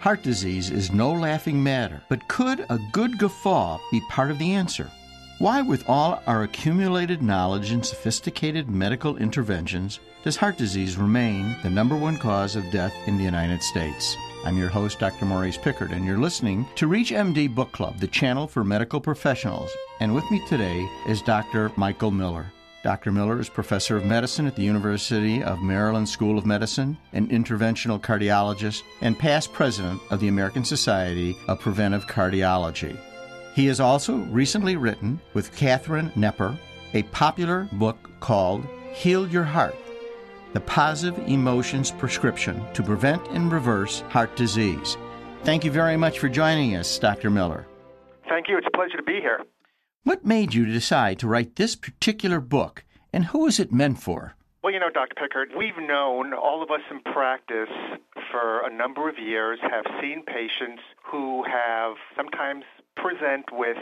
Heart disease is no laughing matter, but could a good guffaw be part of the answer? Why, with all our accumulated knowledge and sophisticated medical interventions, does heart disease remain the number one cause of death in the United States? I'm your host, Dr. Maurice Pickard, and you're listening to ReachMD Book Club, the channel for medical professionals. And with me today is Dr. Michael Miller. Dr. Miller is professor of medicine at the University of Maryland School of Medicine, an interventional cardiologist, and past president of the American Society of Preventive Cardiology. He has also recently written with Catherine Knepper a popular book called Heal Your Heart The Positive Emotions Prescription to Prevent and Reverse Heart Disease. Thank you very much for joining us, Dr. Miller. Thank you. It's a pleasure to be here. What made you decide to write this particular book, and who is it meant for? Well, you know, Dr. Pickard, we've known, all of us in practice for a number of years, have seen patients who have sometimes present with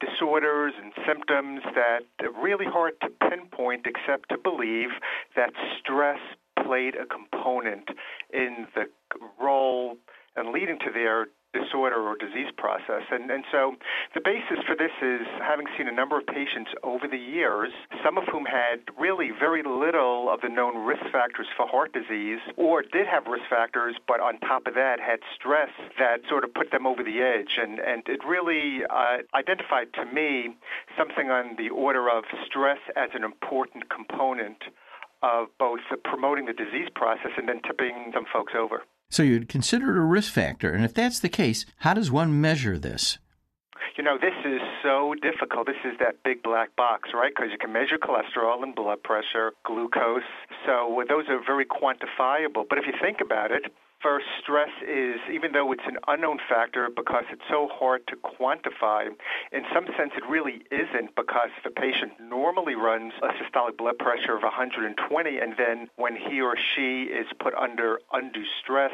disorders and symptoms that are really hard to pinpoint except to believe that stress played a component in the role and leading to their disorder or disease process. And, and so the basis for this is having seen a number of patients over the years, some of whom had really very little of the known risk factors for heart disease or did have risk factors, but on top of that had stress that sort of put them over the edge. And, and it really uh, identified to me something on the order of stress as an important component of both promoting the disease process and then tipping some folks over. So you'd consider it a risk factor. And if that's the case, how does one measure this? You know, this is so difficult. This is that big black box, right? Because you can measure cholesterol and blood pressure, glucose. So those are very quantifiable. But if you think about it, First, stress is, even though it's an unknown factor because it's so hard to quantify, in some sense it really isn't because the patient normally runs a systolic blood pressure of 120, and then when he or she is put under undue stress,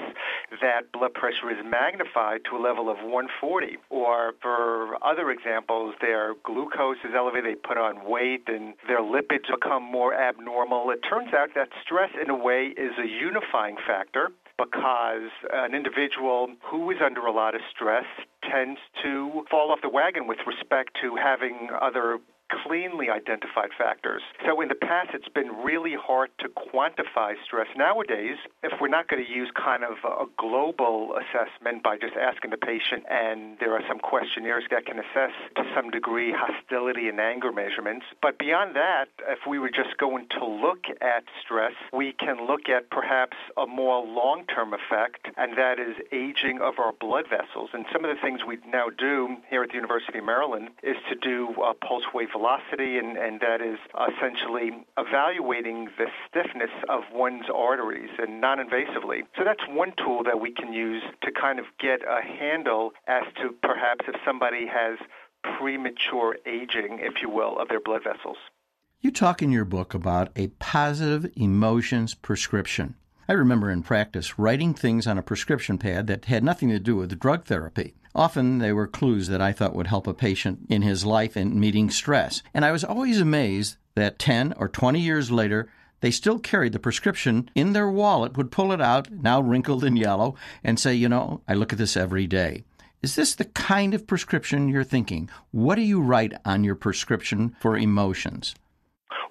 that blood pressure is magnified to a level of 140. Or for other examples, their glucose is elevated, they put on weight, and their lipids become more abnormal. It turns out that stress, in a way, is a unifying factor because an individual who is under a lot of stress tends to fall off the wagon with respect to having other cleanly identified factors. So in the past, it's been really hard to quantify stress. Nowadays, if we're not going to use kind of a global assessment by just asking the patient, and there are some questionnaires that can assess to some degree hostility and anger measurements. But beyond that, if we were just going to look at stress, we can look at perhaps a more long-term effect, and that is aging of our blood vessels. And some of the things we now do here at the University of Maryland is to do uh, pulse wave velocity, and, and that is essentially evaluating the stiffness of one's arteries and non invasively. So that's one tool that we can use to kind of get a handle as to perhaps if somebody has premature aging, if you will, of their blood vessels. You talk in your book about a positive emotions prescription. I remember in practice writing things on a prescription pad that had nothing to do with drug therapy. Often they were clues that I thought would help a patient in his life in meeting stress. And I was always amazed that 10 or 20 years later, they still carried the prescription in their wallet, would pull it out, now wrinkled and yellow, and say, You know, I look at this every day. Is this the kind of prescription you're thinking? What do you write on your prescription for emotions?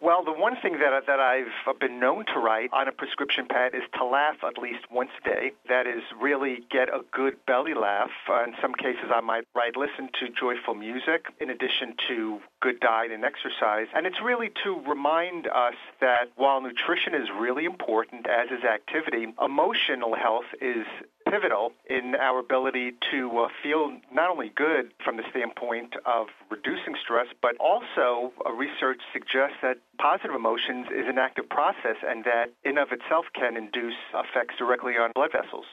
Well, the one thing that that I've been known to write on a prescription pad is to laugh at least once a day. That is really get a good belly laugh. Uh, in some cases, I might write listen to joyful music in addition to good diet and exercise. And it's really to remind us that while nutrition is really important, as is activity, emotional health is pivotal in our ability to uh, feel not only good from the standpoint of reducing stress, but also uh, research suggests that positive emotions is an active process and that in of itself can induce effects directly on blood vessels.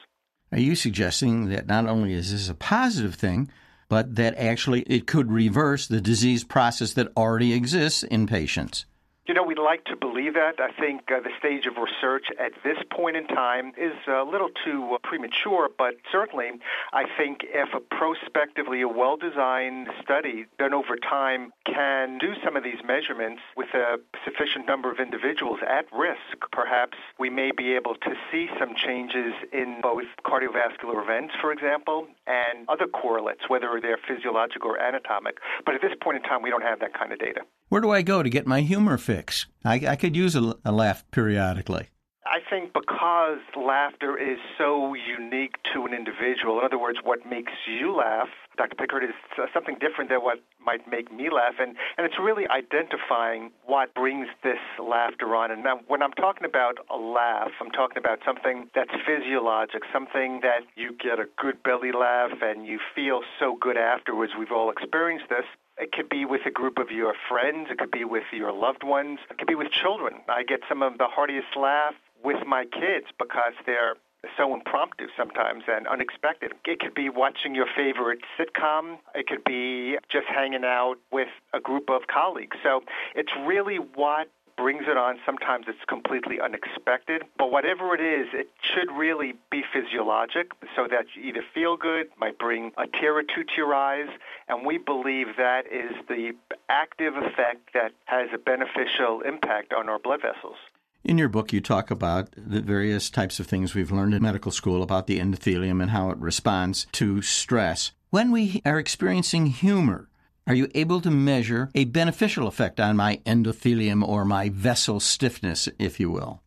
Are you suggesting that not only is this a positive thing, but that actually it could reverse the disease process that already exists in patients? You know, we'd like to believe that. I think uh, the stage of research at this point in time is a little too uh, premature, but certainly I think if a prospectively a well-designed study done over time can do some of these measurements with a sufficient number of individuals at risk, perhaps we may be able to see some changes in both cardiovascular events, for example, and other correlates, whether they're physiological or anatomic. But at this point in time, we don't have that kind of data. Where do I go to get my humor fix? I, I could use a, a laugh periodically. I think because laughter is so unique to an individual, in other words, what makes you laugh, Dr. Pickard, is something different than what might make me laugh. And, and it's really identifying what brings this laughter on. And now, when I'm talking about a laugh, I'm talking about something that's physiologic, something that you get a good belly laugh and you feel so good afterwards. We've all experienced this. It could be with a group of your friends. It could be with your loved ones. It could be with children. I get some of the heartiest laugh with my kids because they're so impromptu sometimes and unexpected. It could be watching your favorite sitcom. It could be just hanging out with a group of colleagues. So it's really what brings it on. Sometimes it's completely unexpected. But whatever it is, it should really be physiologic so that you either feel good, might bring a tear or two to your eyes. And we believe that is the active effect that has a beneficial impact on our blood vessels. In your book, you talk about the various types of things we've learned in medical school about the endothelium and how it responds to stress. When we are experiencing humor, are you able to measure a beneficial effect on my endothelium or my vessel stiffness, if you will?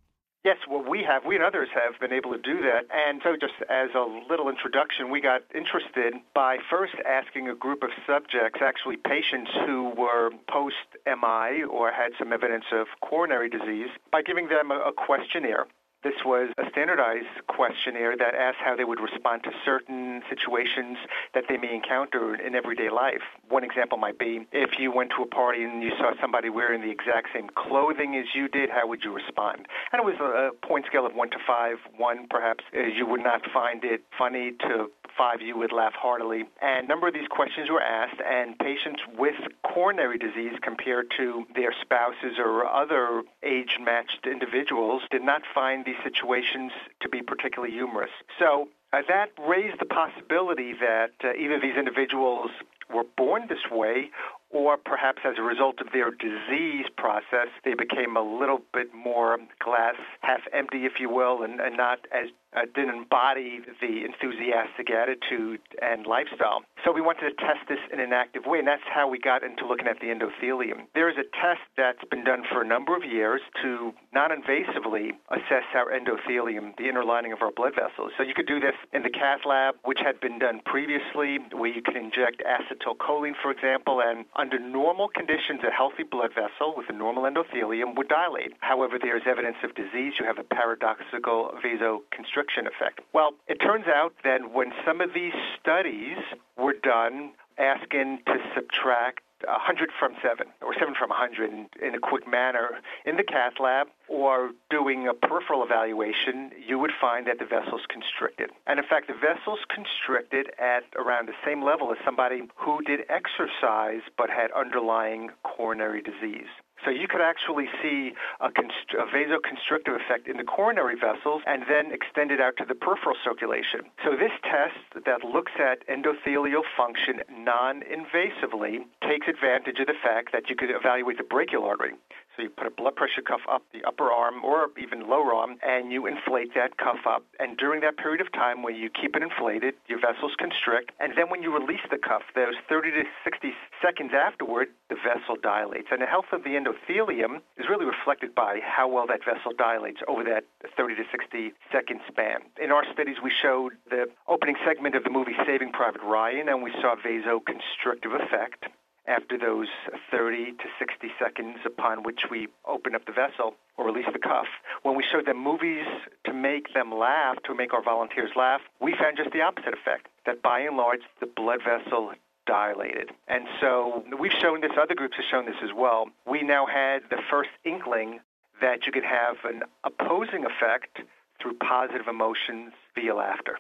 Yes, well, we have, we and others have been able to do that. And so, just as a little introduction, we got interested by first asking a group of subjects, actually patients who were post MI or had some evidence of coronary disease, by giving them a, questionnaire this was a standardized questionnaire that asked how they would respond to certain situations that they may encounter in everyday life. One example might be if you went to a party and you saw somebody wearing the exact same clothing as you did, how would you respond? And it was a point scale of 1 to 5. 1, perhaps, you would not find it funny to five, you would laugh heartily. And a number of these questions were asked, and patients with coronary disease compared to their spouses or other age matched individuals did not find these situations to be particularly humorous. So uh, that raised the possibility that uh, either these individuals were born this way or perhaps as a result of their disease process, they became a little bit more glass half empty, if you will, and, and not as uh, didn't embody the enthusiastic attitude and lifestyle. So we wanted to test this in an active way, and that's how we got into looking at the endothelium. There is a test that's been done for a number of years to non-invasively assess our endothelium, the inner lining of our blood vessels. So you could do this in the cath lab, which had been done previously, where you can inject acetylcholine, for example, and under normal conditions, a healthy blood vessel with a normal endothelium would dilate. However, there is evidence of disease. You have a paradoxical vasoconstriction effect. Well, it turns out that when some of these studies were done asking to subtract 100 from 7 or 7 from 100 in, in, a quick manner in the cath lab or doing a peripheral evaluation, you would find that the vessel's constricted. And in fact, the vessel's constricted at around the same level as somebody who did exercise but had underlying coronary disease. So you could actually see a, const- a, vasoconstrictive effect in the coronary vessels and then extend it out to the peripheral circulation. So this test that looks at endothelial function non-invasively takes advantage of the fact that you could evaluate the brachial artery. So you put a blood pressure cuff up the upper arm or even lower arm, and you inflate that cuff up. And during that period of time when you keep it inflated, your vessels constrict. And then when you release the cuff, those 30 to 60 seconds afterward, the vessel dilates. And the health of the endothelium is really reflected by how well that vessel dilates over that 30 to 60 second span. In our studies, we showed the opening segment of the movie Saving Private Ryan, and we saw vasoconstrictive effect after those 30 to 60 seconds upon which we open up the vessel or release the cuff. When we showed them movies to make them laugh, to make our volunteers laugh, we found just the opposite effect, that by and large the blood vessel dilated. And so we've shown this, other groups have shown this as well. We now had the first inkling that you could have an opposing effect through positive emotions via laughter.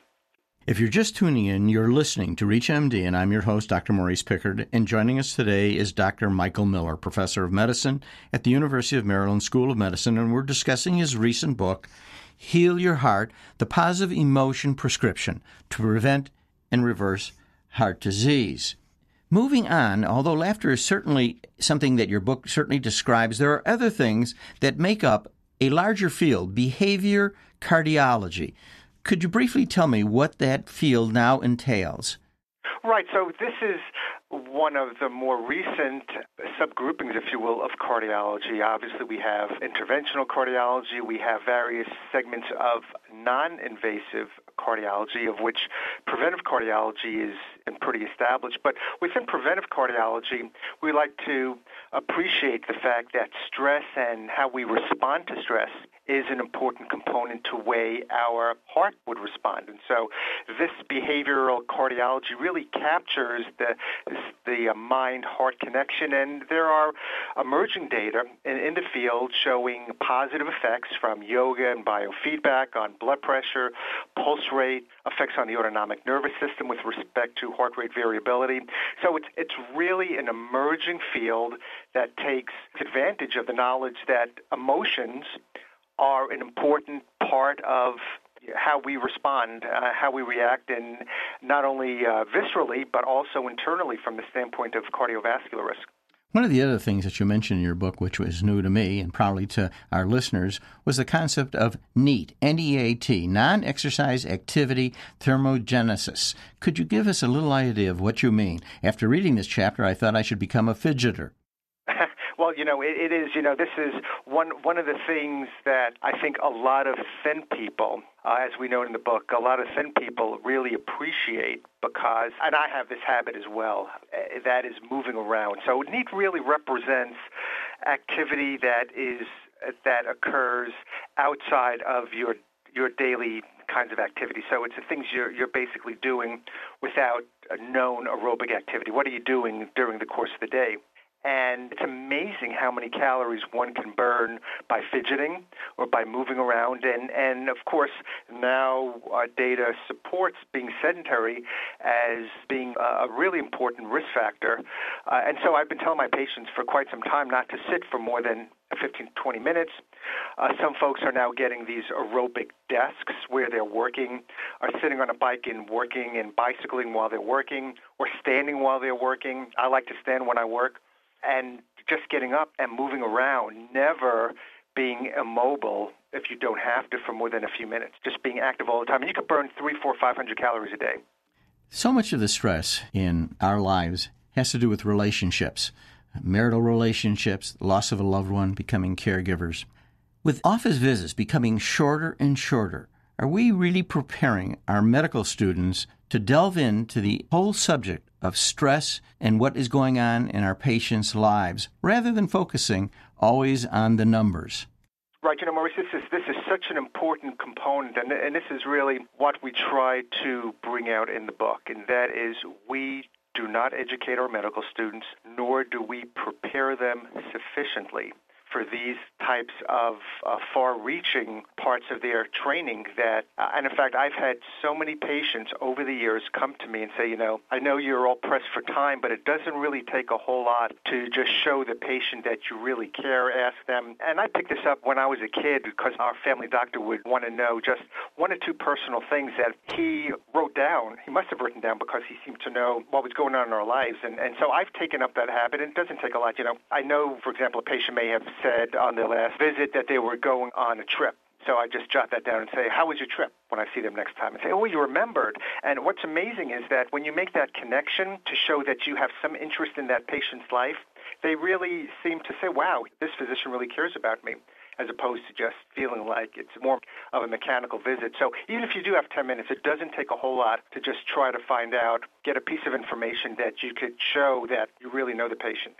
If you're just tuning in, you're listening to ReachMD, and I'm your host, Dr. Maurice Pickard. And joining us today is Dr. Michael Miller, professor of medicine at the University of Maryland School of Medicine, and we're discussing his recent book, Heal Your Heart The Positive Emotion Prescription to Prevent and Reverse Heart Disease. Moving on, although laughter is certainly something that your book certainly describes, there are other things that make up a larger field behavior cardiology. Could you briefly tell me what that field now entails? Right. So this is one of the more recent subgroupings, if you will, of cardiology. Obviously, we have interventional cardiology, we have various segments of non invasive cardiology, of which preventive cardiology is pretty established. But within preventive cardiology, we like to appreciate the fact that stress and how we respond to stress is an important component to way our heart would respond. And so this behavioral cardiology really captures the, the uh, mind-heart connection, and there are emerging data in, in the field showing positive effects from yoga and biofeedback on blood pressure, pulse rate, effects on the autonomic nervous system with respect to heart rate variability. So it's, it's really an emerging field that takes advantage of the knowledge that emotions are an important part of how we respond, uh, how we react, and not only uh, viscerally, but also internally from the standpoint of cardiovascular risk. One of the other things that you mentioned in your book, which was new to me and probably to our listeners, was the concept of NEAT, N-E-A-T, non-exercise activity thermogenesis. Could you give us a little idea of what you mean? After reading this chapter, I thought I should become a fidgeter. Well, you know, it, it is. You know, this is one one of the things that I think a lot of thin people, uh, as we note in the book, a lot of thin people really appreciate because, and I have this habit as well, uh, that is moving around. So NEAT really represents activity that is uh, that occurs outside of your your daily kinds of activity. So it's the things you're you're basically doing without a known aerobic activity. What are you doing during the course of the day? And it's amazing how many calories one can burn by fidgeting or by moving around. And, and of course, now our data supports being sedentary as being a really important risk factor. Uh, and so I've been telling my patients for quite some time not to sit for more than 15 20 minutes. Uh, some folks are now getting these aerobic desks where they're working, are sitting on a bike and working and bicycling while they're working, or standing while they're working. I like to stand when I work and just getting up and moving around, never being immobile if you don't have to for more than a few minutes, just being active all the time. And you could burn three, four, five hundred calories a day. So much of the stress in our lives has to do with relationships, marital relationships, loss of a loved one, becoming caregivers. With office visits becoming shorter and shorter, are we really preparing our medical students to delve into the whole subject of stress and what is going on in our patients' lives rather than focusing always on the numbers? Right, you know, Maurice, this is this is such an important component, and and this is really what we try to bring out in the book, and that is we do not educate our medical students, nor do we prepare them sufficiently for these types of uh, far-reaching parts of their training that, uh, and in fact, I've had so many patients over the years come to me and say, you know, I know you're all pressed for time, but it doesn't really take a whole lot to just show the patient that you really care, ask them. And I picked this up when I was a kid because our family doctor would want to know just one or two personal things that he wrote down. He must have written down because he seemed to know what was going on in our lives. And, and so I've taken up that habit, and it doesn't take a lot. You know, I know, for example, a patient may have said on their last visit that they were going on a trip. So I just jot that down and say, "How was your trip?" When I see them next time, and say, "Oh, you remembered." And what's amazing is that when you make that connection to show that you have some interest in that patient's life, they really seem to say, "Wow, this physician really cares about me." As opposed to just feeling like it's more of a mechanical visit. So even if you do have 10 minutes, it doesn't take a whole lot to just try to find out, get a piece of information that you could show that you really know the patient.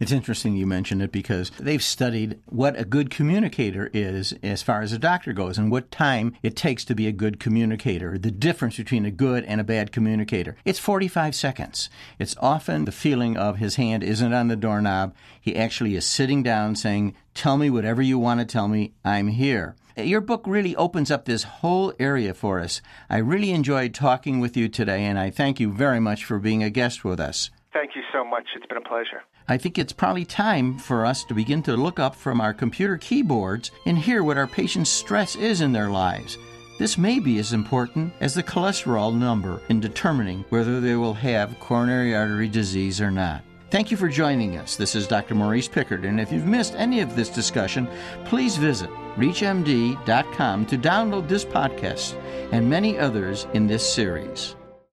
It's interesting you mention it because they've studied what a good communicator is as far as a doctor goes and what time it takes to be a good communicator, the difference between a good and a bad communicator. It's 45 seconds. It's often the feeling of his hand isn't on the doorknob. He actually is sitting down saying, Tell me whatever you want to tell me. I'm here. Your book really opens up this whole area for us. I really enjoyed talking with you today, and I thank you very much for being a guest with us. Much. It's been a pleasure. I think it's probably time for us to begin to look up from our computer keyboards and hear what our patients' stress is in their lives. This may be as important as the cholesterol number in determining whether they will have coronary artery disease or not. Thank you for joining us. This is Dr. Maurice Pickard, and if you've missed any of this discussion, please visit ReachMD.com to download this podcast and many others in this series.